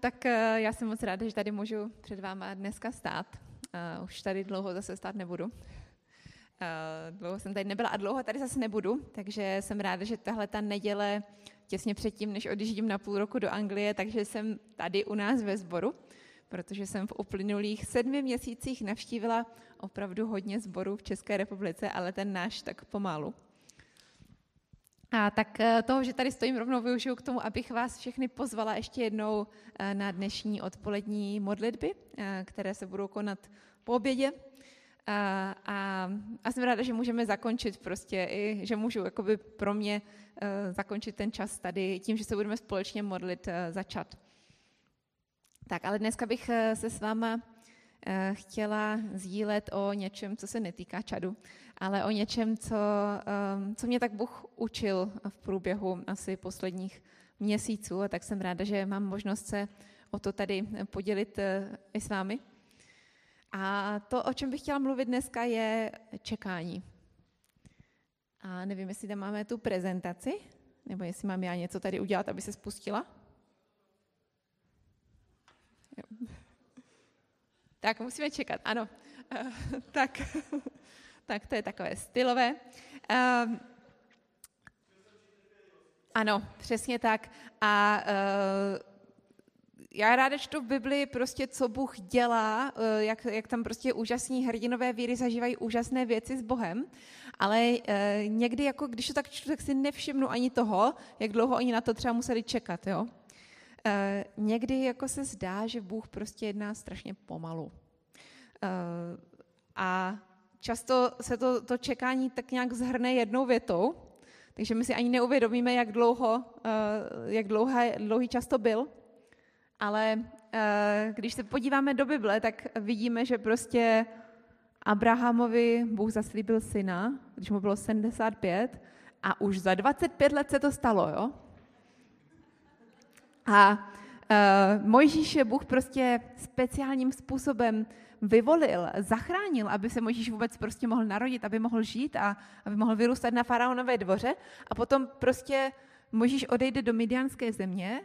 tak eh, já jsem moc ráda, že tady můžu před váma dneska stát. Uh, už tady dlouho zase stát nebudu. Uh, dlouho jsem tady nebyla a dlouho tady zase nebudu, takže jsem ráda, že tahle ta neděle těsně předtím, než odjíždím na půl roku do Anglie, takže jsem tady u nás ve sboru, protože jsem v uplynulých sedmi měsících navštívila opravdu hodně sborů v České republice, ale ten náš tak pomalu. A tak eh, toho, že tady stojím, rovnou využiju k tomu, abych vás všechny pozvala ještě jednou eh, na dnešní odpolední modlitby, eh, které se budou konat po obědě. A, a, a jsem ráda, že můžeme zakončit prostě, i, že můžu jakoby pro mě zakončit ten čas tady tím, že se budeme společně modlit začat. Tak, ale dneska bych se s váma chtěla sdílet o něčem, co se netýká čadu, ale o něčem, co, ehm, co mě tak Bůh učil v průběhu asi posledních měsíců a tak jsem ráda, že mám možnost se o to tady podělit eh, i s vámi. A to, o čem bych chtěla mluvit dneska, je čekání. A nevím, jestli tam máme tu prezentaci, nebo jestli mám já něco tady udělat, aby se spustila. Jo. Tak musíme čekat, ano. Tak, tak to je takové stylové. Uh, ano, přesně tak. A uh, já ráda čtu v Biblii prostě, co Bůh dělá, uh, jak, jak tam prostě úžasní hrdinové víry zažívají úžasné věci s Bohem, ale uh, někdy, jako když to tak čtu, tak si nevšimnu ani toho, jak dlouho oni na to třeba museli čekat, jo. Uh, někdy jako se zdá, že Bůh prostě jedná strašně pomalu. Uh, a často se to, to čekání tak nějak zhrne jednou větou, takže my si ani neuvědomíme, jak dlouho, uh, jak dlouhý, dlouhý čas to byl. Ale uh, když se podíváme do Bible, tak vidíme, že prostě Abrahamovi Bůh zaslíbil syna, když mu bylo 75, a už za 25 let se to stalo, jo? A uh, Mojžíše Bůh prostě speciálním způsobem vyvolil, zachránil, aby se Mojžíš vůbec prostě mohl narodit, aby mohl žít a aby mohl vyrůstat na faraonové dvoře. A potom prostě Mojžíš odejde do Midianské země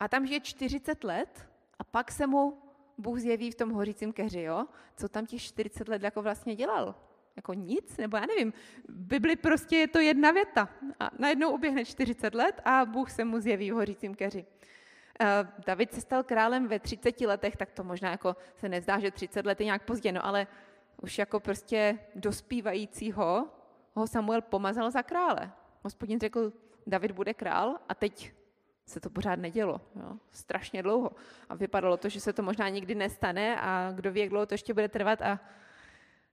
a tam žije 40 let a pak se mu Bůh zjeví v tom hořícím keři, jo? Co tam těch 40 let jako vlastně dělal? Jako nic? Nebo já nevím. Bibli prostě je to jedna věta. A najednou uběhne 40 let a Bůh se mu zjeví v hořícím keři. Eh, David se stal králem ve 30 letech, tak to možná jako se nezdá, že 30 let je nějak pozdě, no ale už jako prostě dospívajícího ho Samuel pomazal za krále. Hospodin řekl, David bude král a teď se to pořád nedělo. Jo? Strašně dlouho. A vypadalo to, že se to možná nikdy nestane a kdo ví, jak dlouho to ještě bude trvat a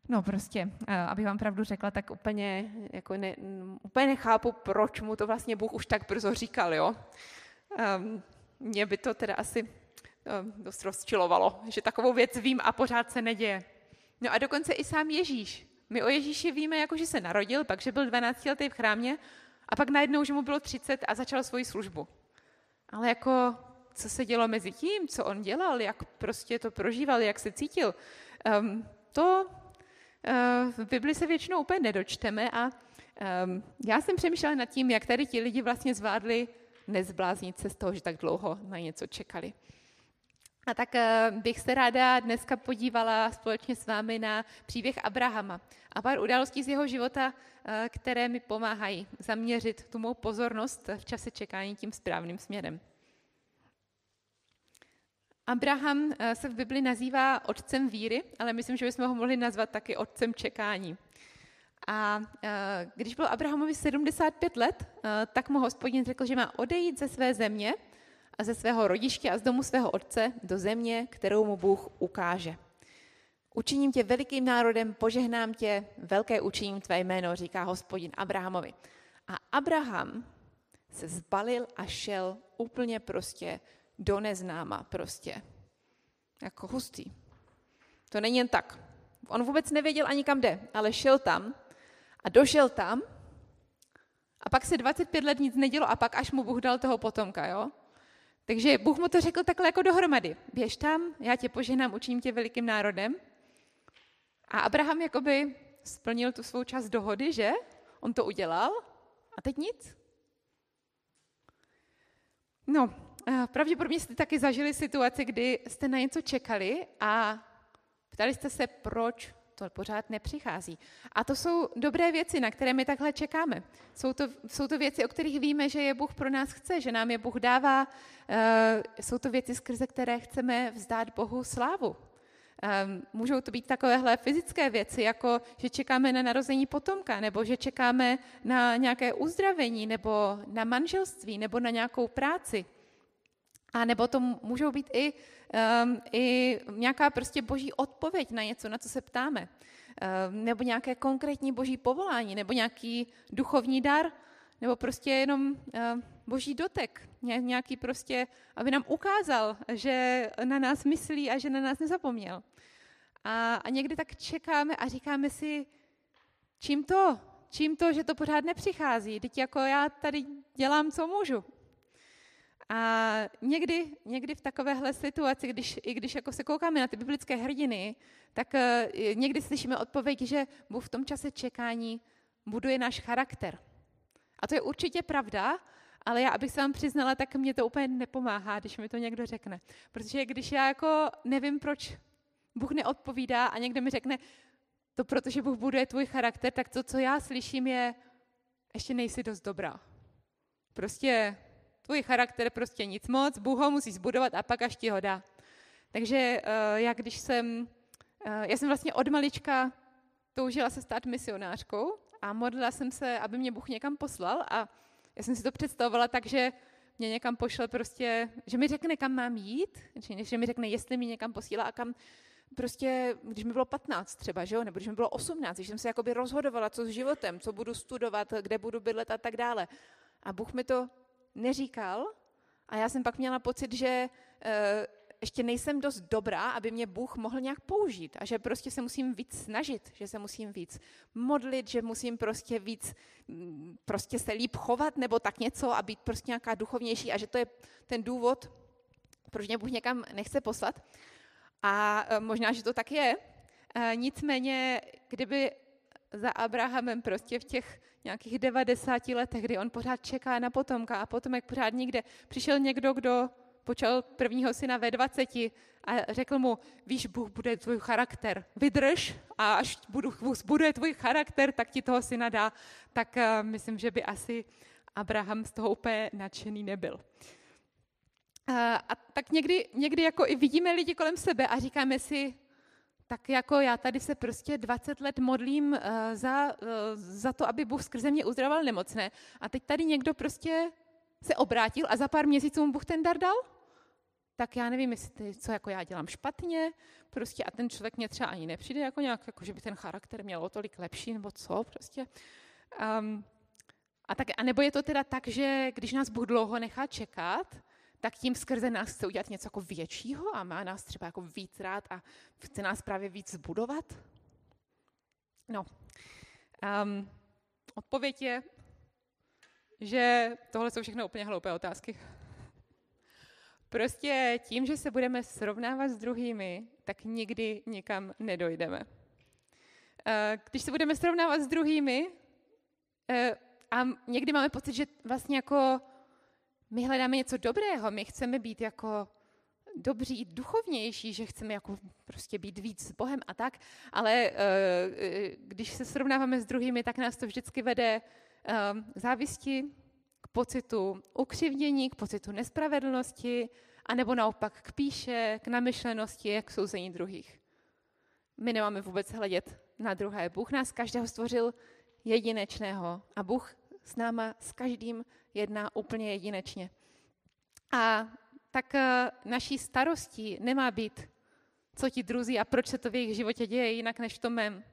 No prostě, eh, abych vám pravdu řekla, tak úplně, jako ne, úplně nechápu, proč mu to vlastně Bůh už tak brzo říkal, jo. Um, mě by to teda asi eh, dost rozčilovalo, že takovou věc vím a pořád se neděje. No a dokonce i sám Ježíš. My o Ježíši víme, jako že se narodil, pak, že byl 12 letý v chrámě a pak najednou, že mu bylo 30 a začal svoji službu. Ale jako, co se dělo mezi tím, co on dělal, jak prostě to prožíval, jak se cítil, um, to uh, v Bibli se většinou úplně nedočteme a um, já jsem přemýšlela nad tím, jak tady ti lidi vlastně zvládli nezbláznit se z toho, že tak dlouho na něco čekali. A tak eh, bych se ráda dneska podívala společně s vámi na příběh Abrahama a pár událostí z jeho života, eh, které mi pomáhají zaměřit tu mou pozornost v čase čekání tím správným směrem. Abraham eh, se v Bibli nazývá otcem víry, ale myslím, že bychom ho mohli nazvat taky otcem čekání. A e, když bylo Abrahamovi 75 let, e, tak mu hospodin řekl, že má odejít ze své země a ze svého rodiště a z domu svého otce do země, kterou mu Bůh ukáže. Učiním tě velikým národem, požehnám tě, velké učiním tvé jméno, říká hospodin Abrahamovi. A Abraham se zbalil a šel úplně prostě do neznáma prostě. Jako hustý. To není jen tak. On vůbec nevěděl ani kam jde, ale šel tam a došel tam a pak se 25 let nic nedělo a pak až mu Bůh dal toho potomka, jo? Takže Bůh mu to řekl takhle jako dohromady. Běž tam, já tě poženám, učiním tě velikým národem. A Abraham jakoby splnil tu svou část dohody, že? On to udělal a teď nic. No, eh, pravděpodobně jste taky zažili situaci, kdy jste na něco čekali a ptali jste se, proč to pořád nepřichází. A to jsou dobré věci, na které my takhle čekáme. Jsou to, jsou to věci, o kterých víme, že je Bůh pro nás chce, že nám je Bůh dává. Eh, jsou to věci, skrze které chceme vzdát Bohu slávu. Ehm, můžou to být takovéhle fyzické věci, jako že čekáme na narození potomka, nebo že čekáme na nějaké uzdravení, nebo na manželství, nebo na nějakou práci. A nebo to můžou být i, um, i nějaká prostě boží odpověď na něco, na co se ptáme. Um, nebo nějaké konkrétní boží povolání, nebo nějaký duchovní dar, nebo prostě jenom um, boží dotek. Nějaký prostě, aby nám ukázal, že na nás myslí a že na nás nezapomněl. A, a někdy tak čekáme a říkáme si, čím to? Čím to, že to pořád nepřichází? Teď jako já tady dělám, co můžu. A někdy, někdy v takovéhle situaci, když, i když jako se koukáme na ty biblické hrdiny, tak uh, někdy slyšíme odpověď, že Bůh v tom čase čekání buduje náš charakter. A to je určitě pravda, ale já, abych se vám přiznala, tak mě to úplně nepomáhá, když mi to někdo řekne. Protože když já jako nevím, proč Bůh neodpovídá a někdo mi řekne, to protože Bůh buduje tvůj charakter, tak to, co já slyším, je, ještě nejsi dost dobrá. Prostě tvůj charakter prostě nic moc, Bůh ho musí zbudovat a pak až ti ho dá. Takže uh, já když jsem, uh, já jsem vlastně od malička toužila se stát misionářkou a modlila jsem se, aby mě Bůh někam poslal a já jsem si to představovala tak, že mě někam pošle prostě, že mi řekne, kam mám jít, že mi řekne, jestli mi někam posílá a kam, prostě, když mi bylo 15 třeba, že jo, nebo když mi bylo 18, když jsem se jakoby rozhodovala, co s životem, co budu studovat, kde budu bydlet a tak dále. A Bůh mi to neříkal a já jsem pak měla pocit, že e, ještě nejsem dost dobrá, aby mě Bůh mohl nějak použít a že prostě se musím víc snažit, že se musím víc modlit, že musím prostě víc mm, prostě se líp chovat nebo tak něco a být prostě nějaká duchovnější a že to je ten důvod, proč mě Bůh někam nechce poslat. A e, možná, že to tak je. E, nicméně, kdyby za Abrahamem prostě v těch nějakých 90 letech, kdy on pořád čeká na potomka a potomek pořád nikde, přišel někdo, kdo počal prvního syna ve 20 a řekl mu, víš, Bůh bude tvůj charakter, vydrž a až Bůh bude tvůj charakter, tak ti toho syna dá. Tak uh, myslím, že by asi Abraham z toho úplně nadšený nebyl. A tak někdy, někdy jako i vidíme lidi kolem sebe a říkáme si, tak jako já tady se prostě 20 let modlím uh, za, uh, za to, aby Bůh skrze mě uzdravoval nemocné. A teď tady někdo prostě se obrátil a za pár měsíců mu Bůh ten dar dal? Tak já nevím, jestli co jako já dělám špatně, prostě a ten člověk mě třeba ani nepřijde jako nějak, jako že by ten charakter měl tolik lepší, nebo co prostě. Um, a, tak, a nebo je to teda tak, že když nás Bůh dlouho nechá čekat, tak tím skrze nás chce udělat něco jako většího a má nás třeba jako víc rád a chce nás právě víc zbudovat? No, um, odpověď je, že tohle jsou všechno úplně hloupé otázky. Prostě tím, že se budeme srovnávat s druhými, tak nikdy nikam nedojdeme. Eh, když se budeme srovnávat s druhými, eh, a někdy máme pocit, že vlastně jako my hledáme něco dobrého, my chceme být jako dobří, duchovnější, že chceme jako prostě být víc s Bohem a tak, ale uh, když se srovnáváme s druhými, tak nás to vždycky vede uh, závisti, k pocitu ukřivdění, k pocitu nespravedlnosti, anebo naopak k píše, k namyšlenosti, k souzení druhých. My nemáme vůbec hledět na druhé. Bůh nás každého stvořil jedinečného a Bůh s náma, s každým jedná úplně jedinečně. A tak eh, naší starostí nemá být, co ti druzí a proč se to v jejich životě děje jinak než v tom mém.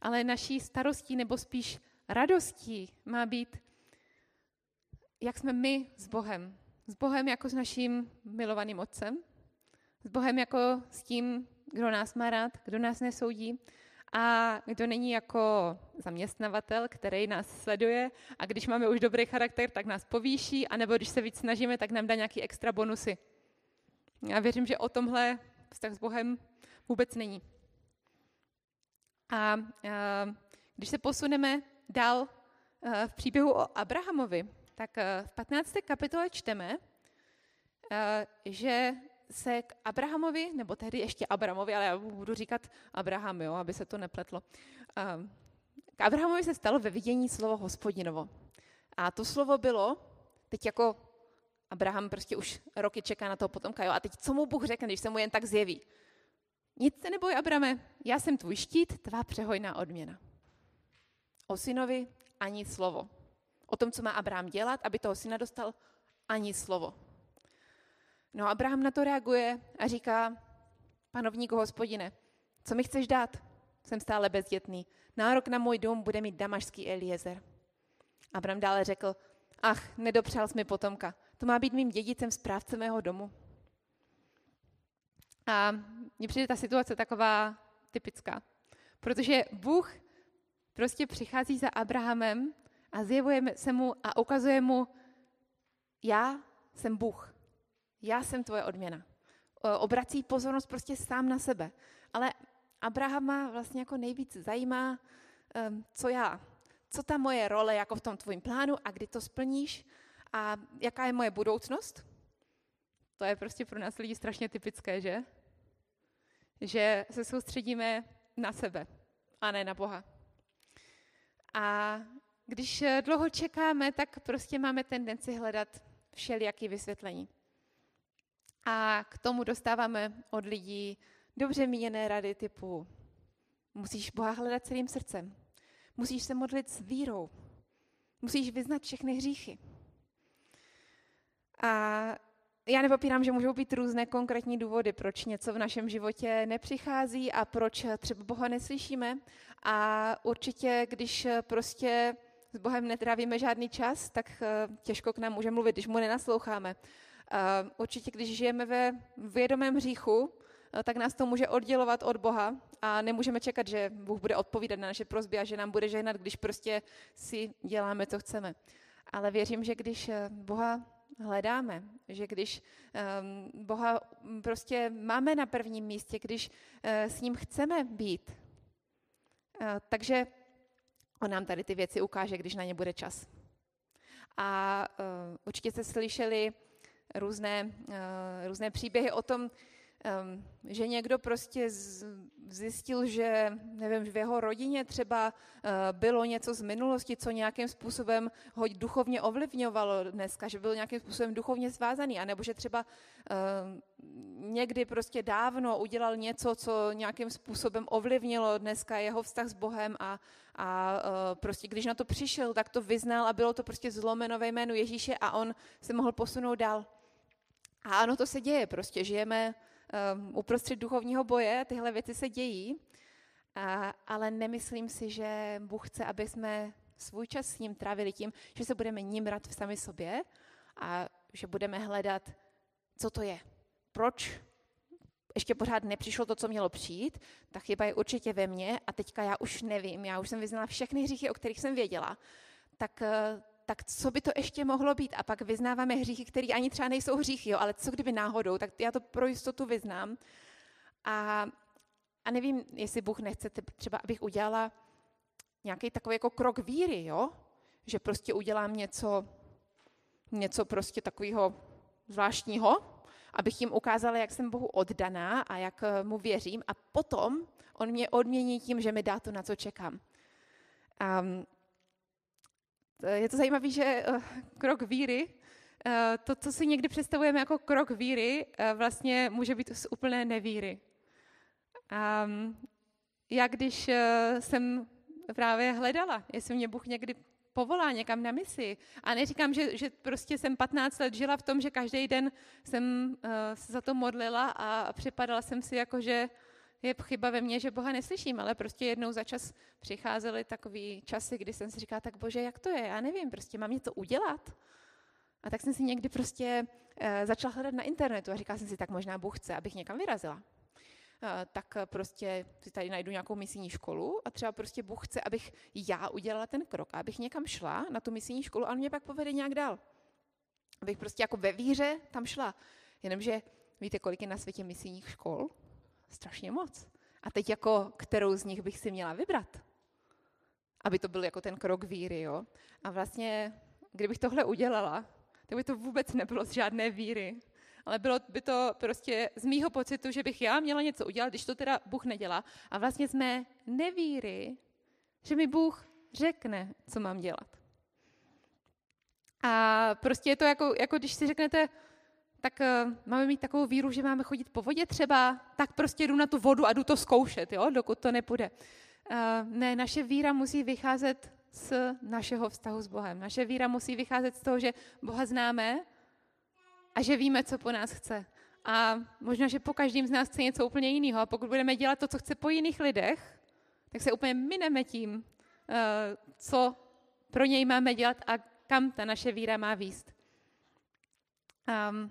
Ale naší starostí nebo spíš radostí má být, jak jsme my s Bohem. S Bohem jako s naším milovaným Otcem, s Bohem jako s tím, kdo nás má rád, kdo nás nesoudí a kdo není jako zaměstnavatel, který nás sleduje a když máme už dobrý charakter, tak nás povýší, anebo když se víc snažíme, tak nám dá nějaký extra bonusy. Já věřím, že o tomhle vztah s Bohem vůbec není. A, a když se posuneme dál v příběhu o Abrahamovi, tak v 15. kapitole čteme, eh, že se k Abrahamovi, nebo tehdy ještě Abramovi, ale já budu říkat Abraham, jo, aby se to nepletlo. Eh, k Abrahamovi se stalo ve vidění slovo hospodinovo. A to slovo bylo, teď jako Abraham prostě už roky čeká na toho potomka, jo, a teď co mu Bůh řekne, když se mu jen tak zjeví? Nic se neboj, Abrame, já jsem tvůj štít, tvá přehojná odměna. O synovi ani slovo. O tom, co má Abraham dělat, aby toho syna dostal, ani slovo. No Abraham na to reaguje a říká, panovníku hospodine, co mi chceš dát? Jsem stále bezdětný. Nárok na můj dům bude mít damašský Eliezer. Abraham dále řekl, ach, nedopřál jsi mi potomka. To má být mým dědicem správce mého domu. A mně přijde ta situace taková typická. Protože Bůh prostě přichází za Abrahamem a zjevuje se mu a ukazuje mu, já jsem Bůh, já jsem tvoje odměna. Obrací pozornost prostě sám na sebe. Ale Abrahama vlastně jako nejvíc zajímá, ehm, co já, co ta moje role jako v tom tvojím plánu a kdy to splníš a jaká je moje budoucnost. To je prostě pro nás lidi strašně typické, že? Že se soustředíme na sebe a ne na Boha. A když dlouho čekáme, tak prostě máme tendenci hledat všelijaký vysvětlení. A k tomu dostáváme od lidí dobře míněné rady typu musíš Boha hledat celým srdcem, musíš se modlit s vírou, musíš vyznat všechny hříchy. A já nepopírám, že můžou být různé konkrétní důvody, proč něco v našem životě nepřichází a proč třeba Boha neslyšíme. A určitě, když prostě s Bohem netrávíme žádný čas, tak eh, těžko k nám může mluvit, když mu nenasloucháme. Určitě, když žijeme ve vědomém hříchu, eh, tak nás to může oddělovat od Boha a nemůžeme čekat, že Bůh bude odpovídat na naše prosby a že nám bude žehnat, když prostě si děláme, co chceme. Ale věřím, že když eh, Boha hledáme, že když um, Boha prostě máme na prvním místě, když uh, s ním chceme být, takže on nám tady ty věci ukáže, když na ně bude čas. A určitě jste slyšeli různé, uh, různé příběhy o tom, um, že někdo prostě zjistil, že nevím, v jeho rodině třeba uh, bylo něco z minulosti, co nějakým způsobem ho duchovně ovlivňovalo dneska, že byl nějakým způsobem duchovně svázaný, anebo že třeba uh, někdy prostě dávno udělal něco, co nějakým způsobem ovlivnilo dneska jeho vztah s Bohem a, a uh, prostě když na to přišel, tak to vyznal a bylo to prostě zlomeno ve jménu Ježíše a on se mohl posunout dál. A ano, to se děje, prostě žijeme um, uprostřed duchovního boje, tyhle věci se dějí, a, ale nemyslím si, že Bůh chce, aby jsme svůj čas s ním trávili tím, že se budeme nímrat v sami sobě a že budeme hledat, co to je, proč ještě pořád nepřišlo to, co mělo přijít, ta chyba je určitě ve mně a teďka já už nevím, já už jsem vyznala všechny hříchy, o kterých jsem věděla, tak eh, tak co by to ještě mohlo být? A pak vyznáváme hříchy, které ani třeba nejsou hříchy, jo, ale co kdyby náhodou, tak já to pro jistotu vyznám. A, a nevím, jestli Bůh nechce třeba, abych udělala nějaký takový jako krok víry, jo? že prostě udělám něco, něco prostě takového zvláštního, abych jim ukázala, jak jsem Bohu oddaná a jak eh, mu věřím a potom on mě odmění tím, že mi dá to, na co čekám. Um, je to zajímavé, že eh, krok víry, eh, to, co si někdy představujeme jako krok víry, vlastně může být z úplné nevíry. A já když jsem právě hledala, jestli mě Bůh někdy povolá někam na misi. A neříkám, že, že prostě jsem 15 let žila v tom, že každý den jsem se za to modlila a připadala jsem si jako, že je chyba ve mně, že Boha neslyším, ale prostě jednou za čas přicházely takový časy, kdy jsem si říkala, tak bože, jak to je, já nevím, prostě mám něco udělat. A tak jsem si někdy prostě e, začala hledat na internetu a říkala jsem si, tak možná Bůh chce, abych někam vyrazila. E, tak prostě si tady najdu nějakou misijní školu a třeba prostě Bůh chce, abych já udělala ten krok, abych někam šla na tu misijní školu a on mě pak povede nějak dál. Abych prostě jako ve víře tam šla. Jenomže víte, kolik je na světě misijních škol? Strašně moc. A teď jako, kterou z nich bych si měla vybrat? Aby to byl jako ten krok víry, jo? A vlastně, kdybych tohle udělala, tak by to vůbec nebylo z žádné víry, ale bylo by to prostě z mýho pocitu, že bych já měla něco udělat, když to teda Bůh nedělá. A vlastně jsme nevíry, že mi Bůh řekne, co mám dělat. A prostě je to jako, jako když si řeknete, tak uh, máme mít takovou víru, že máme chodit po vodě třeba, tak prostě jdu na tu vodu a jdu to zkoušet, jo, dokud to nepůjde. Uh, ne, naše víra musí vycházet z našeho vztahu s Bohem. Naše víra musí vycházet z toho, že Boha známe a že víme, co po nás chce. A možná, že po každém z nás chce něco úplně jiného. A pokud budeme dělat to, co chce po jiných lidech, tak se úplně mineme tím, uh, co pro něj máme dělat a kam ta naše víra má výst. Um,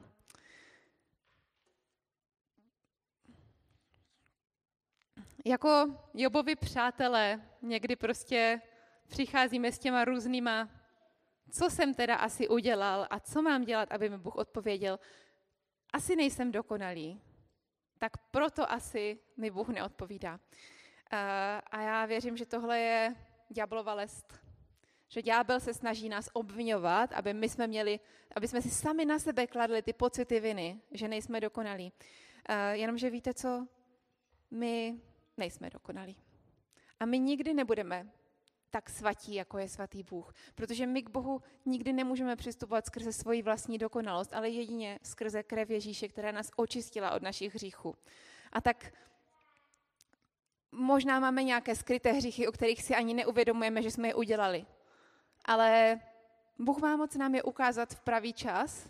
jako Jobovi přátelé někdy prostě přicházíme s těma různýma, co jsem teda asi udělal a co mám dělat, aby mi Bůh odpověděl. Asi nejsem dokonalý, tak proto asi mi Bůh neodpovídá. A já věřím, že tohle je ďáblova lest. Že ďábel se snaží nás obvinovat, aby my jsme měli, aby jsme si sami na sebe kladli ty pocity viny, že nejsme dokonalí. Jenomže víte co? My nejsme dokonalí. A my nikdy nebudeme tak svatí, jako je svatý Bůh. Protože my k Bohu nikdy nemůžeme přistupovat skrze svoji vlastní dokonalost, ale jedině skrze krev Ježíše, která nás očistila od našich hříchů. A tak možná máme nějaké skryté hříchy, o kterých si ani neuvědomujeme, že jsme je udělali. Ale Bůh má moc nám je ukázat v pravý čas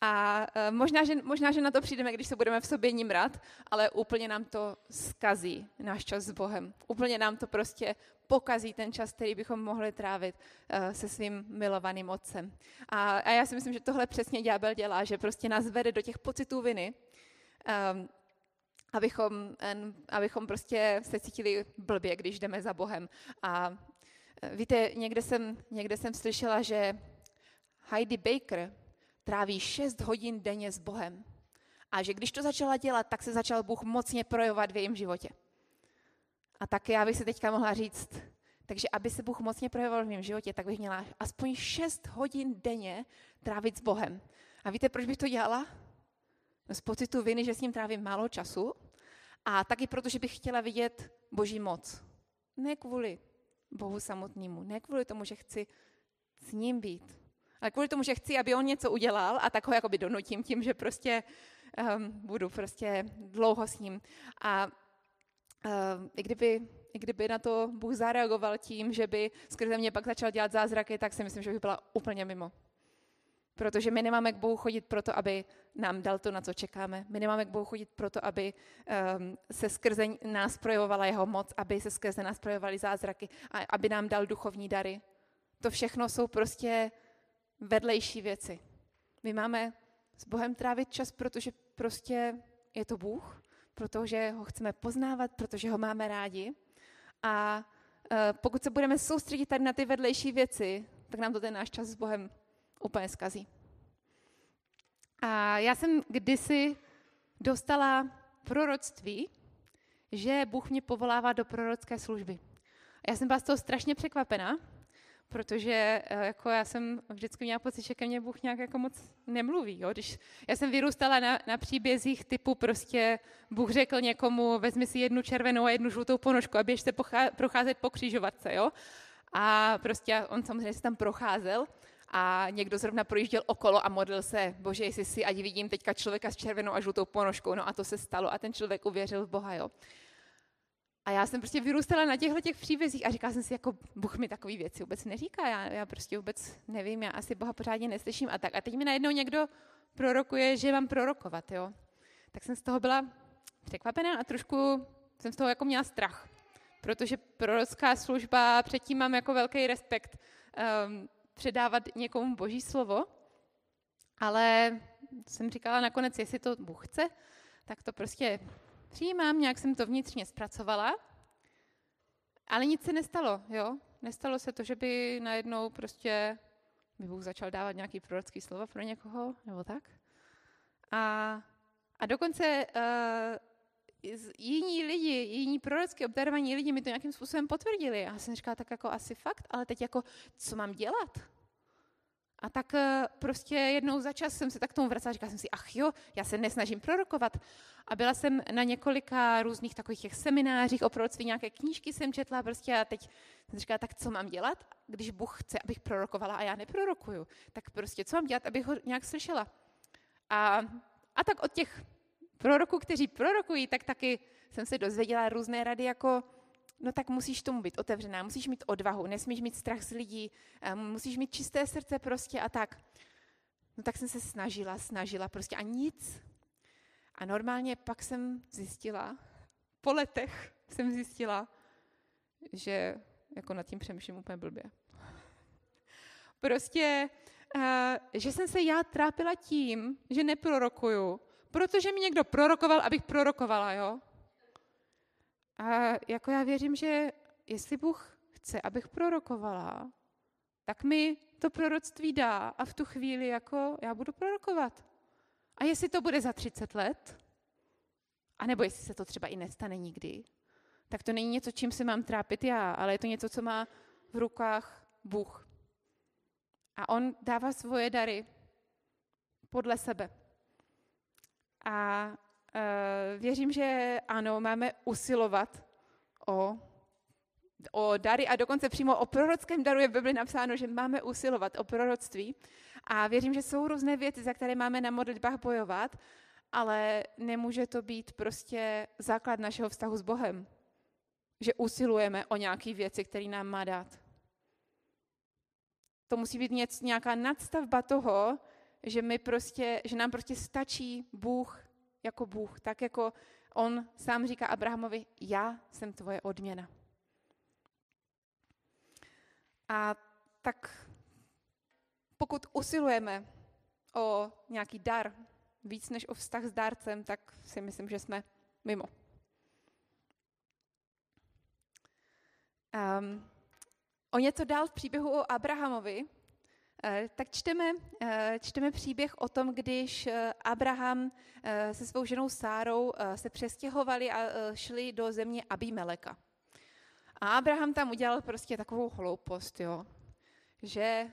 a e, možná že, možná, že na to přijdeme, když se budeme v sobě nimrat, ale úplně nám to skazí, náš čas s Bohem. Úplně nám to prostě pokazí ten čas, který bychom mohli trávit uh, se svým milovaným otcem. A, a já si myslím, že tohle přesně ďábel dělá, že prostě nás vede do těch pocitů viny, um, abychom, abychom prostě se cítili blbě, když jdeme za Bohem. A víte, někde jsem, někde jsem slyšela, že Heidi Baker, tráví 6 hodin denně s Bohem. A že když to začala dělat, tak se začal Bůh mocně projevovat v jejím životě. A tak já bych si teďka mohla říct, takže aby se Bůh mocně projevoval v mém životě, tak bych měla aspoň 6 hodin denně trávit s Bohem. A víte, proč bych to dělala? No z pocitu viny, že s ním trávím málo času a taky proto, že bych chtěla vidět Boží moc. Ne kvůli Bohu samotnému, ne kvůli tomu, že chci s ním být, ale kvůli tomu, že chci, aby on něco udělal a tak ho jakoby donutím tím, že prostě um, budu prostě dlouho s ním. A um, i, kdyby, i kdyby na to Bůh zareagoval tím, že by skrze mě pak začal dělat zázraky, tak si myslím, že by byla úplně mimo. Protože my nemáme k Bohu chodit proto, aby nám dal to, na co čekáme. My nemáme k Bohu chodit proto, aby um, se skrze nás projevovala jeho moc, aby se skrze nás projevovaly zázraky a aby nám dal duchovní dary. To všechno jsou prostě vedlejší věci. My máme s Bohem trávit čas, protože prostě je to Bůh, protože ho chceme poznávat, protože ho máme rádi. A e, pokud se budeme soustředit tady na ty vedlejší věci, tak nám to ten náš čas s Bohem úplně zkazí. A já jsem kdysi dostala proroctví, že Bůh mě povolává do prorocké služby. A já jsem byla z toho strašně překvapená, protože eh, jako já jsem vždycky měla pocit, že ke mně Bůh nějak jako moc nemluví. Jo? Když já jsem vyrůstala na, na příbězích typu prostě Bůh řekl někomu, vezmi si jednu červenou a jednu žlutou ponožku a běžte procházet po křižovatce. Jo? A prostě on samozřejmě se tam procházel a někdo zrovna projížděl okolo a modlil se, bože, jestli si, ať vidím teďka člověka s červenou a žlutou ponožkou. No a to se stalo a ten člověk uvěřil v Boha. Jo? A já jsem prostě vyrůstala na těchto těch příbězích a říkala jsem si, jako Bůh mi takové věci vůbec neříká, já, já prostě vůbec nevím, já asi Boha pořádně neslyším a tak. A teď mi najednou někdo prorokuje, že mám prorokovat, jo. Tak jsem z toho byla překvapená a trošku jsem z toho jako měla strach, protože prorocká služba, předtím mám jako velký respekt um, předávat někomu boží slovo, ale jsem říkala nakonec, jestli to Bůh chce, tak to prostě přijímám, nějak jsem to vnitřně zpracovala, ale nic se nestalo, jo. Nestalo se to, že by najednou prostě by Bůh začal dávat nějaký prorocký slovo pro někoho, nebo tak. A, a dokonce uh, jiní lidi, jiní prorocky obdarovaní lidi mi to nějakým způsobem potvrdili. A já jsem říkala, tak jako asi fakt, ale teď jako, co mám dělat? A tak eh, prostě jednou za čas jsem se tak tomu vracela, říkala jsem si, ach jo, já se nesnažím prorokovat. A byla jsem na několika různých takových těch seminářích o proroctví, nějaké knížky jsem četla prostě a teď jsem říkala, tak co mám dělat, když Bůh chce, abych prorokovala a já neprorokuju. Tak prostě co mám dělat, abych ho nějak slyšela. A, a tak od těch proroků, kteří prorokují, tak taky jsem se dozvěděla různé rady, jako no tak musíš tomu být otevřená, musíš mít odvahu, nesmíš mít strach z lidí, eh, musíš mít čisté srdce prostě a tak. No tak jsem se snažila, snažila prostě a nic. A normálně pak jsem zjistila, po letech jsem zjistila, že jako nad tím přemýšlím úplně blbě. Prostě, uh, že jsem se já trápila tím, že neprorokuju, protože mi někdo prorokoval, abych prorokovala, jo? A jako já věřím, že jestli Bůh chce, abych prorokovala, tak mi to proroctví dá a v tu chvíli jako já budu prorokovat. A jestli to bude za 30 let, anebo jestli se to třeba i nestane nikdy, tak to není něco, čím se mám trápit já, ale je to něco, co má v rukách Bůh. A On dává svoje dary podle sebe. A věřím, že ano, máme usilovat o, o dary a dokonce přímo o prorockém daru je v Bibli napsáno, že máme usilovat o proroctví. A věřím, že jsou různé věci, za které máme na modlitbách bojovat, ale nemůže to být prostě základ našeho vztahu s Bohem. Že usilujeme o nějaké věci, které nám má dát. To musí být něco, nějaká nadstavba toho, že, my prostě, že nám prostě stačí Bůh jako Bůh, tak jako on sám říká Abrahamovi, já jsem tvoje odměna. A tak pokud usilujeme o nějaký dar, víc než o vztah s dárcem, tak si myslím, že jsme mimo. Um, o něco dál v příběhu o Abrahamovi tak čteme, eh, čteme příběh o tom, když eh, Abraham se svou ženou Sárou se přestěhovali a šli do země Abimeleka. A Abraham tam udělal prostě takovou hloupost, jo, že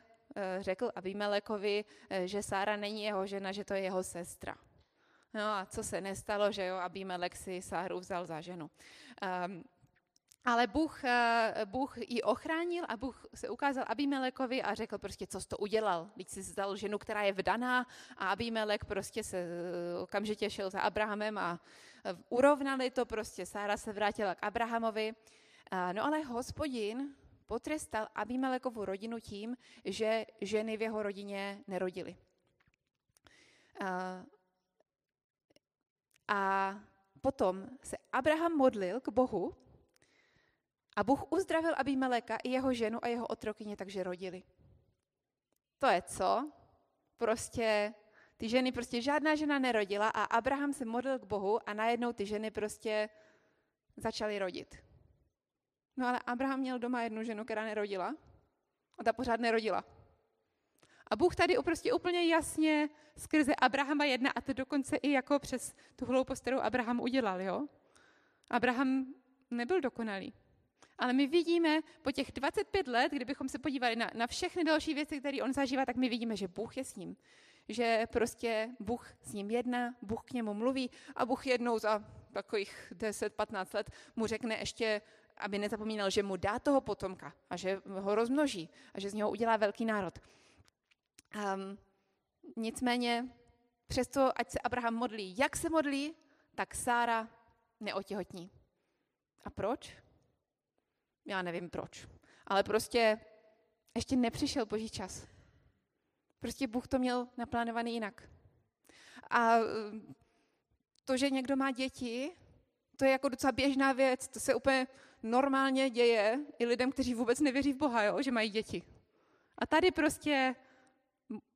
řekl Abimelekovi, že Sára není jeho žena, že to je jeho sestra. No a co se nestalo, že jo, Abimelek si Sáru vzal za ženu. Um, ale Bůh, eh, Bůh ji ochránil a Bůh se ukázal Abimelekovi a řekl prostě, co jsi to udělal. Teď si vzal ženu, která je vdaná a Abimelek prostě se eh, okamžitě šel za Abrahamem a eh, urovnali to prostě. Sára se vrátila k Abrahamovi. No ale hospodin potrestal Abimelekovu rodinu tím, že ženy v jeho rodině nerodily. A potom se Abraham modlil k Bohu, a Bůh uzdravil Abimeleka i jeho ženu a jeho otrokyně, takže rodili. To je co? Prostě ty ženy, prostě žádná žena nerodila a Abraham se modlil k Bohu a najednou ty ženy prostě začaly rodit. No ale Abraham měl doma jednu ženu, která nerodila a ta pořád nerodila. A Bůh tady prostě úplně jasně skrze Abrahama jedna a to dokonce i jako přes tu hloupost, kterou Abraham udělal, jo? Abraham nebyl dokonalý. Ale my vidíme po těch 25 let, kdybychom se podívali na, na všechny další věci, které on zažívá, tak my vidíme, že Bůh je s ním. Že prostě Bůh s ním jedná, Bůh k němu mluví a Bůh jednou za takových 10-15 let mu řekne ještě, aby nezapomínal, že mu dá toho potomka a že ho rozmnoží a že z něho udělá velký národ. Um, nicméně, přesto, ať se Abraham modlí, jak se modlí, tak Sára neotěhotní. A proč? Já nevím proč. Ale prostě ještě nepřišel boží čas. Prostě Bůh to měl naplánovaný jinak. A eh, to, že někdo má děti, to je jako docela běžná věc. To se úplně normálně děje i lidem, kteří vůbec nevěří v Boha, jo, že mají děti. A tady prostě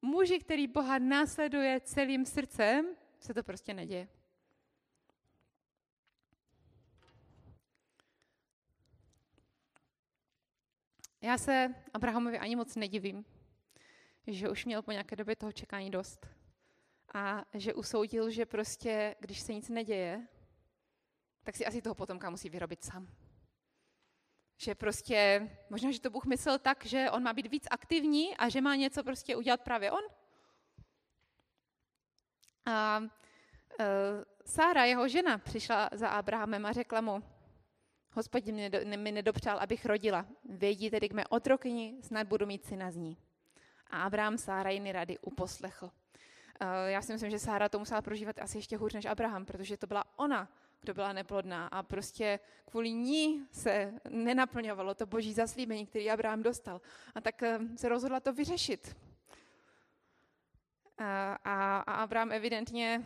muži, který Boha následuje celým srdcem, se to prostě neděje. Já se Abrahamovi ani moc nedivím, že už měl po nějaké době toho čekání dost. A že usoudil, že prostě, když se nic neděje, tak si asi toho potomka musí vyrobit sám. že prostě, možná, že to Bůh myslel tak, že on má být víc aktivní a že má něco prostě udělat právě on. A e, Sára, jeho žena, přišla za Abrahamem a řekla mu, hospodin mi nedopřál, abych rodila. Vědí tedy k mé otrokyni, snad budu mít syna z ní. A Abraham Sára jiný rady uposlechl. E, já si myslím, že Sára to musela prožívat asi ještě hůř než Abraham, protože to byla ona, kdo byla neplodná a prostě kvůli ní se nenaplňovalo to boží zaslíbení, který Abraham dostal. A tak e, se rozhodla to vyřešit. A, a Abraham evidentně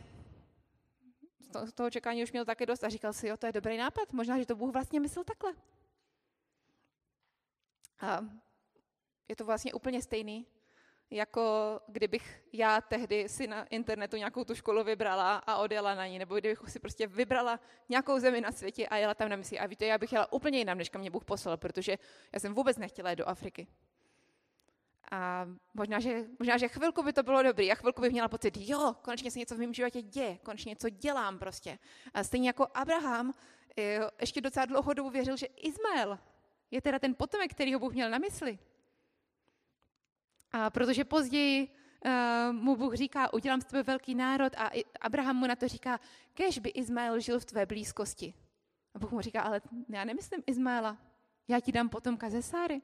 z toho čekání už měl také dost a říkal si, jo, to je dobrý nápad, možná, že to Bůh vlastně myslel takhle. A je to vlastně úplně stejný, jako kdybych já tehdy si na internetu nějakou tu školu vybrala a odjela na ní, nebo kdybych si prostě vybrala nějakou zemi na světě a jela tam na misi. A víte, já bych jela úplně jinam, než kam mě Bůh poslal, protože já jsem vůbec nechtěla jít do Afriky. A možná že, možná, že chvilku by to bylo dobrý a chvilku bych měla pocit, jo, konečně se něco v mém životě děje, konečně něco dělám prostě. A stejně jako Abraham eh, ještě docela dlouhou dobu věřil, že Izmael je teda ten potomek, který ho Bůh měl na mysli. A protože později uh, mu Bůh říká, udělám z tebe velký národ a Abraham mu na to říká, kež by Izmael žil v tvé blízkosti. A Bůh mu říká, ale já nemyslím Izmaela, já ti dám potomka ze Sáry.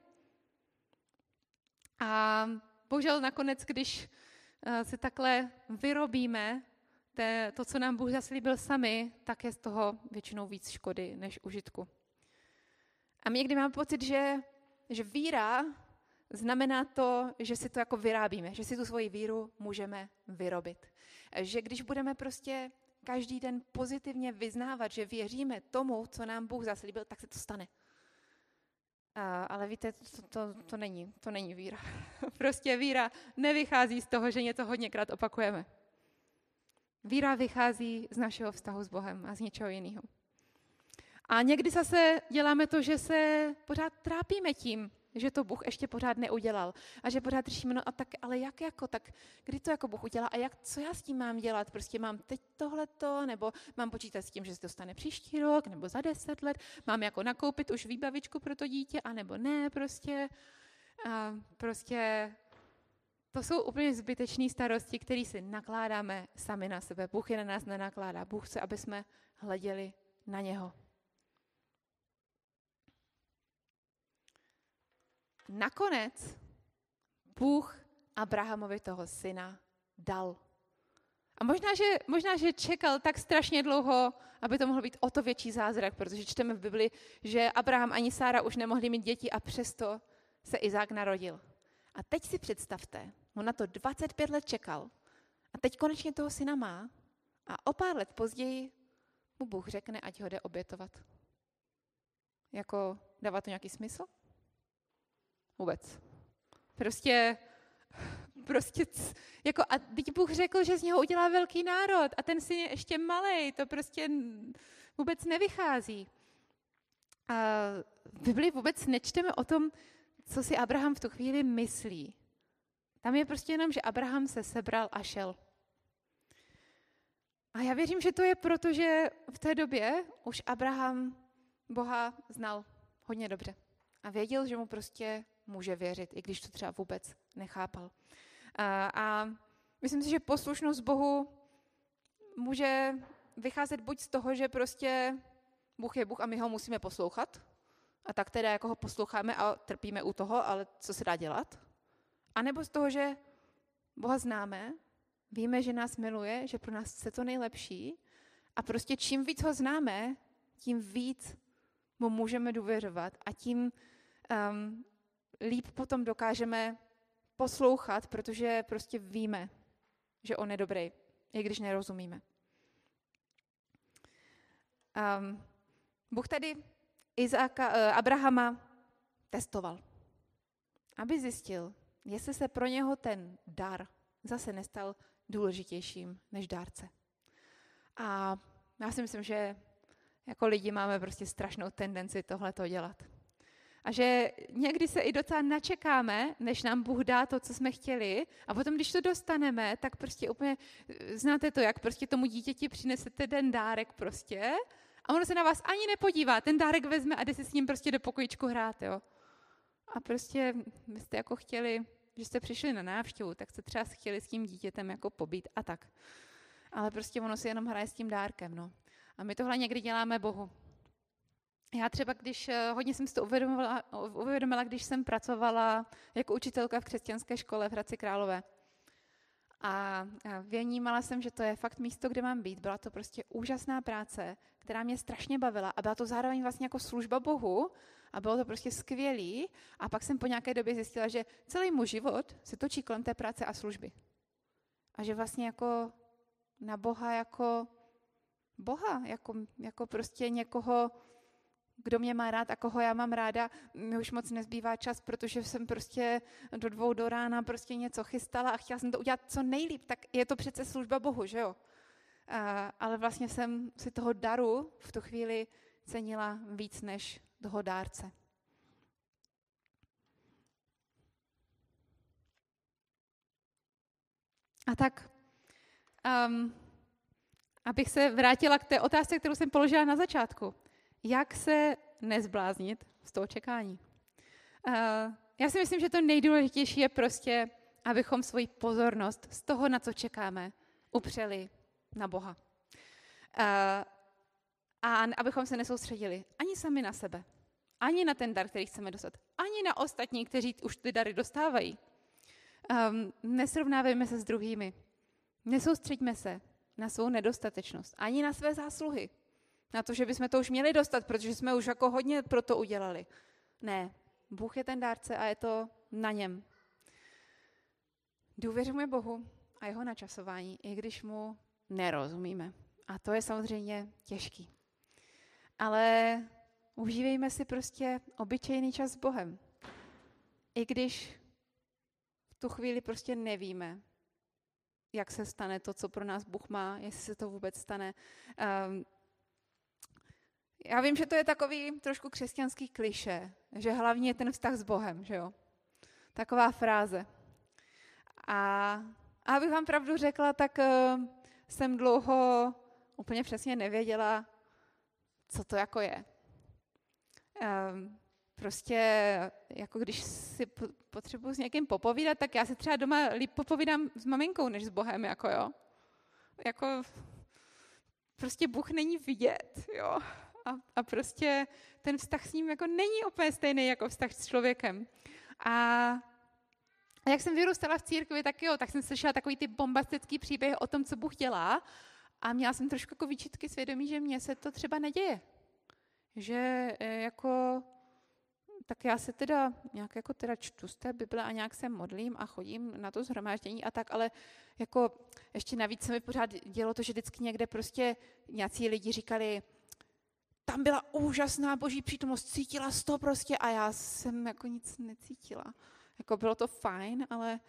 A bohužel nakonec, když eh, se takhle vyrobíme to, co nám Bůh zaslíbil sami, tak je z toho většinou víc škody než užitku. A my někdy máme pocit, že, že víra znamená to, že si to jako vyrábíme, že si tu svoji víru můžeme vyrobit. Že když budeme prostě každý den pozitivně vyznávat, že věříme tomu, co nám Bůh zaslíbil, tak se to stane. A, ale víte, to, to, to, není, to není víra. prostě víra nevychází z toho, že něco hodněkrát opakujeme. Víra vychází z našeho vztahu s Bohem a z něčeho jiného. A někdy zase děláme to, že se pořád trápíme tím, že to Bůh ještě pořád neudělal. A že pořád řešíme, no a tak, ale jak jako, tak kdy to jako Bůh udělá a jak, co já s tím mám dělat? Prostě mám teď tohleto, nebo mám počítat s tím, že se to stane příští rok, nebo za deset let, mám jako nakoupit už výbavičku pro to dítě, anebo ne prostě. A prostě to jsou úplně zbytečné starosti, které si nakládáme sami na sebe. Bůh je na nás nenakládá. Bůh chce, aby jsme hleděli na něho. Nakonec Bůh Abrahamovi toho syna dal. A možná že, možná, že čekal tak strašně dlouho, aby to mohl být o to větší zázrak, protože čteme v Bibli, že Abraham ani Sára už nemohli mít děti a přesto se Izák narodil. A teď si představte, on na to 25 let čekal a teď konečně toho syna má a o pár let později mu Bůh řekne, ať ho jde obětovat. Jako, dává to nějaký smysl? Vůbec. Prostě, prostě, jako a teď Bůh řekl, že z něho udělá velký národ a ten syn je ještě malý, to prostě vůbec nevychází. A v Biblii vůbec nečteme o tom, co si Abraham v tu chvíli myslí. Tam je prostě jenom, že Abraham se sebral a šel. A já věřím, že to je proto, že v té době už Abraham Boha znal hodně dobře. A věděl, že mu prostě může věřit, i když to třeba vůbec nechápal. A, a myslím si, že poslušnost Bohu může vycházet buď z toho, že prostě Bůh je Bůh a my ho musíme poslouchat, a tak teda jako ho posloucháme a trpíme u toho, ale co se dá dělat? A nebo z toho, že Boha známe, víme, že nás miluje, že pro nás chce to nejlepší a prostě čím víc ho známe, tím víc mu můžeme důvěřovat a tím um, líp potom dokážeme poslouchat, protože prostě víme, že on je dobrý, i když nerozumíme. Um, Bůh tady Izáka, uh, Abrahama testoval, aby zjistil, jestli se pro něho ten dar zase nestal důležitějším než dárce. A já si myslím, že jako lidi máme prostě strašnou tendenci tohle to dělat. A že někdy se i docela načekáme, než nám Bůh dá to, co jsme chtěli. A potom, když to dostaneme, tak prostě úplně, znáte to, jak prostě tomu dítěti přinesete ten dárek prostě A ono se na vás ani nepodívá, ten dárek vezme a jde si s ním prostě do pokojičku hrát, jo. A prostě vy jste jako chtěli, že jste přišli na návštěvu, tak jste třeba chtěli s tím dítětem jako pobít a tak. Ale prostě ono si jenom hraje s tím dárkem, no. A my tohle někdy děláme Bohu. Já třeba, když eh, hodně jsem si to uvědomila, uvědomila, když jsem pracovala jako učitelka v křesťanské škole v Hradci Králové. A vnímala jsem, že to je fakt místo, kde mám být. Byla to prostě úžasná práce, která mě strašně bavila a byla to zároveň vlastně jako služba Bohu a bylo to prostě skvělý. A pak jsem po nějaké době zjistila, že celý můj život se točí kolem té práce a služby. A že vlastně jako na Boha jako Boha, jako, jako prostě někoho, kdo mě má rád a koho já mám ráda, mi už moc nezbývá čas, protože jsem prostě do dvou do rána prostě něco chystala a chtěla jsem to udělat co nejlíp, tak je to přece služba Bohu, že jo? A, ale vlastně jsem si toho daru v tu chvíli cenila víc než toho dárce. A tak, um, abych se vrátila k té otázce, kterou jsem položila na začátku jak se nezbláznit z toho čekání. Uh, já si myslím, že to nejdůležitější je prostě, abychom svoji pozornost z toho, na co čekáme, upřeli na Boha. Uh, a abychom se nesoustředili ani sami na sebe, ani na ten dar, který chceme dostat, ani na ostatní, kteří už ty dary dostávají. Um, nesrovnávejme se s druhými. Nesoustřeďme se na svou nedostatečnost, ani na své zásluhy na to, že bychom to už měli dostat, protože jsme už jako hodně pro to udělali. Ne, Bůh je ten dárce a je to na něm. Důvěřujeme Bohu a jeho načasování, i když mu nerozumíme. A to je samozřejmě těžký. Ale užívejme si prostě obyčejný čas s Bohem. I když v tu chvíli prostě nevíme, jak se stane to, co pro nás Bůh má, jestli se to vůbec stane. Um, já vím, že to je takový trošku křesťanský kliše, že hlavně je ten vztah s Bohem, že jo? Taková fráze. A, a abych vám pravdu řekla, tak uh, jsem dlouho úplně přesně nevěděla, co to jako je. Um, prostě jako když si potřebuji s někým popovídat, tak já si třeba doma líp popovídám s maminkou, než s Bohem, jako jo. Jako prostě Bůh není vidět, jo a, a prostě ten vztah s ním jako není úplně stejný jako vztah s člověkem. A a jak jsem vyrůstala v církvi, tak jo, tak jsem slyšela takový ty bombastický příběh o tom, co Bůh dělá a měla jsem trošku jako výčitky svědomí, že mně se to třeba neděje. Že e, jako, tak já se teda nějak jako teda čtu z té Bible a nějak se modlím a chodím na to zhromáždění a tak, ale jako ještě navíc se mi pořád dělo to, že vždycky někde prostě nějací lidi říkali, tam byla úžasná boží přítomnost, cítila to prostě a já jsem jako nic necítila. Jako bylo to fajn, ale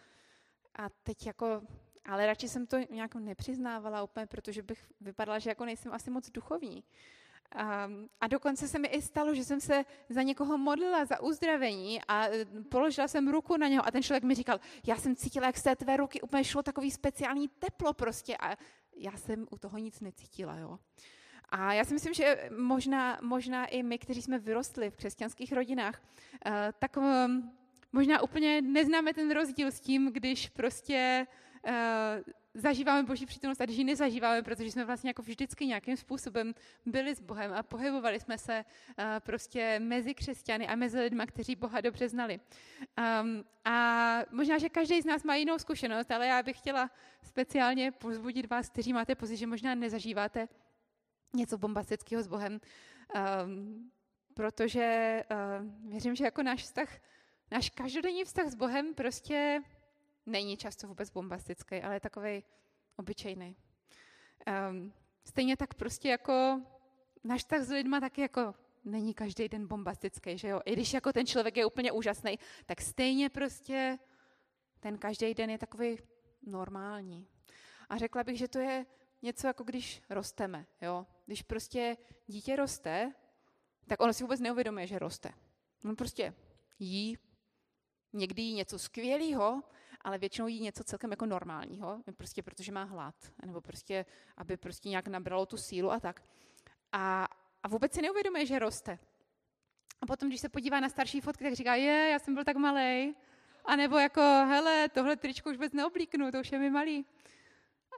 a teď jako, ale radši jsem to nějak nepřiznávala úplně, protože bych vypadala, že jako nejsem asi moc duchovní. A, a dokonce se mi i stalo, že jsem se za někoho modlila za uzdravení a e, položila jsem ruku na něho a ten člověk mi říkal, já jsem cítila, jak z té tvé ruky úplně šlo takový speciální teplo prostě a já jsem u toho nic necítila, jo. A já si myslím, že možná, možná i my, kteří jsme vyrostli v křesťanských rodinách, eh, tak ehm, možná úplně neznáme ten rozdíl s tím, když prostě eh, zažíváme Boží přítomnost a když ji nezažíváme, protože jsme vlastně jako vždycky nějakým způsobem byli s Bohem a pohybovali jsme se eh, prostě mezi křesťany a mezi lidmi, kteří Boha dobře znali. Um, a možná, že každý z nás má jinou zkušenost, ale já bych chtěla speciálně pozbudit vás, kteří máte pocit, že možná nezažíváte něco bombastického s Bohem, um, protože uh, věřím, že jako náš vztah, náš každodenní vztah s Bohem prostě není často vůbec bombastický, ale je takový obyčejný. Um, stejně tak prostě jako náš vztah s lidma taky jako není každý den bombastický, že jo? I když jako ten člověk je úplně úžasný, tak stejně prostě ten každý den je takový normální. A řekla bych, že to je něco jako když rosteme, jo. Když prostě dítě roste, tak ono si vůbec neuvědomuje, že roste. On prostě jí, někdy jí něco skvělého, ale většinou jí něco celkem jako normálního, prostě protože má hlad, nebo prostě, aby prostě nějak nabralo tu sílu a tak. A, a vůbec si neuvědomuje, že roste. A potom, když se podívá na starší fotky, tak říká, je, já jsem byl tak malý. A nebo jako, hele, tohle tričko už vůbec neoblíknu, to už je mi malý.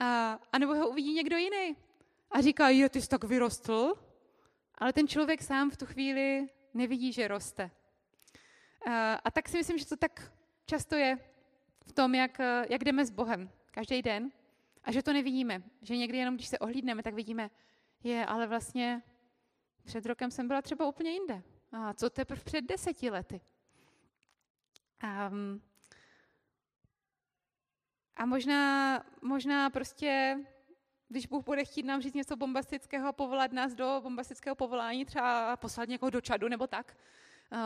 A, a nebo ho uvidí někdo jiný. A říká, je, ty jsi tak vyrostl. Ale ten člověk sám v tu chvíli nevidí, že roste. A, a tak si myslím, že to tak často je v tom, jak, jak jdeme s Bohem každý den. A že to nevidíme. Že někdy jenom, když se ohlídneme, tak vidíme, je, ale vlastně před rokem jsem byla třeba úplně jinde. A co teprve před deseti lety? Um, a možná, možná prostě, když Bůh bude chtít nám říct něco bombastického a povolat nás do bombastického povolání, třeba poslat někoho do čadu nebo tak,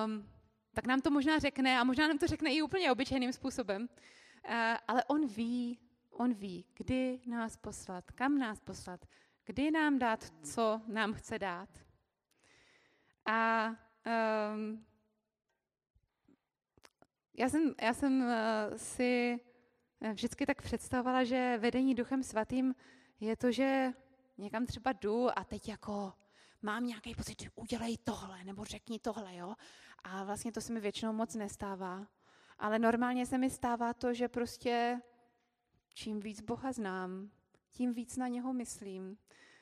um, tak nám to možná řekne a možná nám to řekne i úplně obyčejným způsobem. Uh, ale on ví, on ví, kdy nás poslat, kam nás poslat, kdy nám dát, co nám chce dát. A um, já jsem, já jsem uh, si vždycky tak představovala, že vedení Duchem Svatým je to, že někam třeba jdu a teď jako mám nějaký pocit, udělej tohle, nebo řekni tohle, jo. A vlastně to se mi většinou moc nestává. Ale normálně se mi stává to, že prostě čím víc Boha znám, tím víc na něho myslím.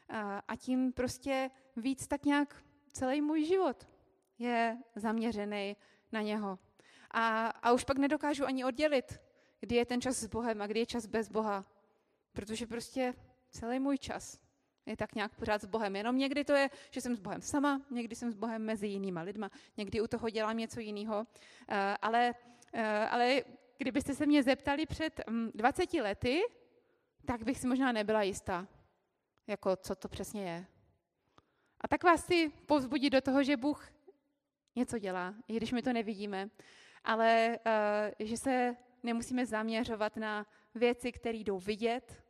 A, a tím prostě víc tak nějak celý můj život je zaměřený na něho. A, a už pak nedokážu ani oddělit, kdy je ten čas s Bohem a kdy je čas bez Boha. Protože prostě celý můj čas je tak nějak pořád s Bohem. Jenom někdy to je, že jsem s Bohem sama, někdy jsem s Bohem mezi jinýma lidma, někdy u toho dělám něco jiného. Eh, ale, eh, ale kdybyste se mě zeptali před 20 mm, lety, tak bych si možná nebyla jistá, jako co to přesně je. A tak vás si povzbudí do toho, že Bůh něco dělá, i když my to nevidíme, ale uh, že se nemusíme zaměřovat na věci, které jdou vidět,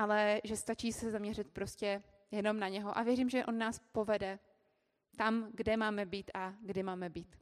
ale že stačí se zaměřit prostě jenom na něho. A věřím, že on nás povede tam, kde máme být a kdy máme být.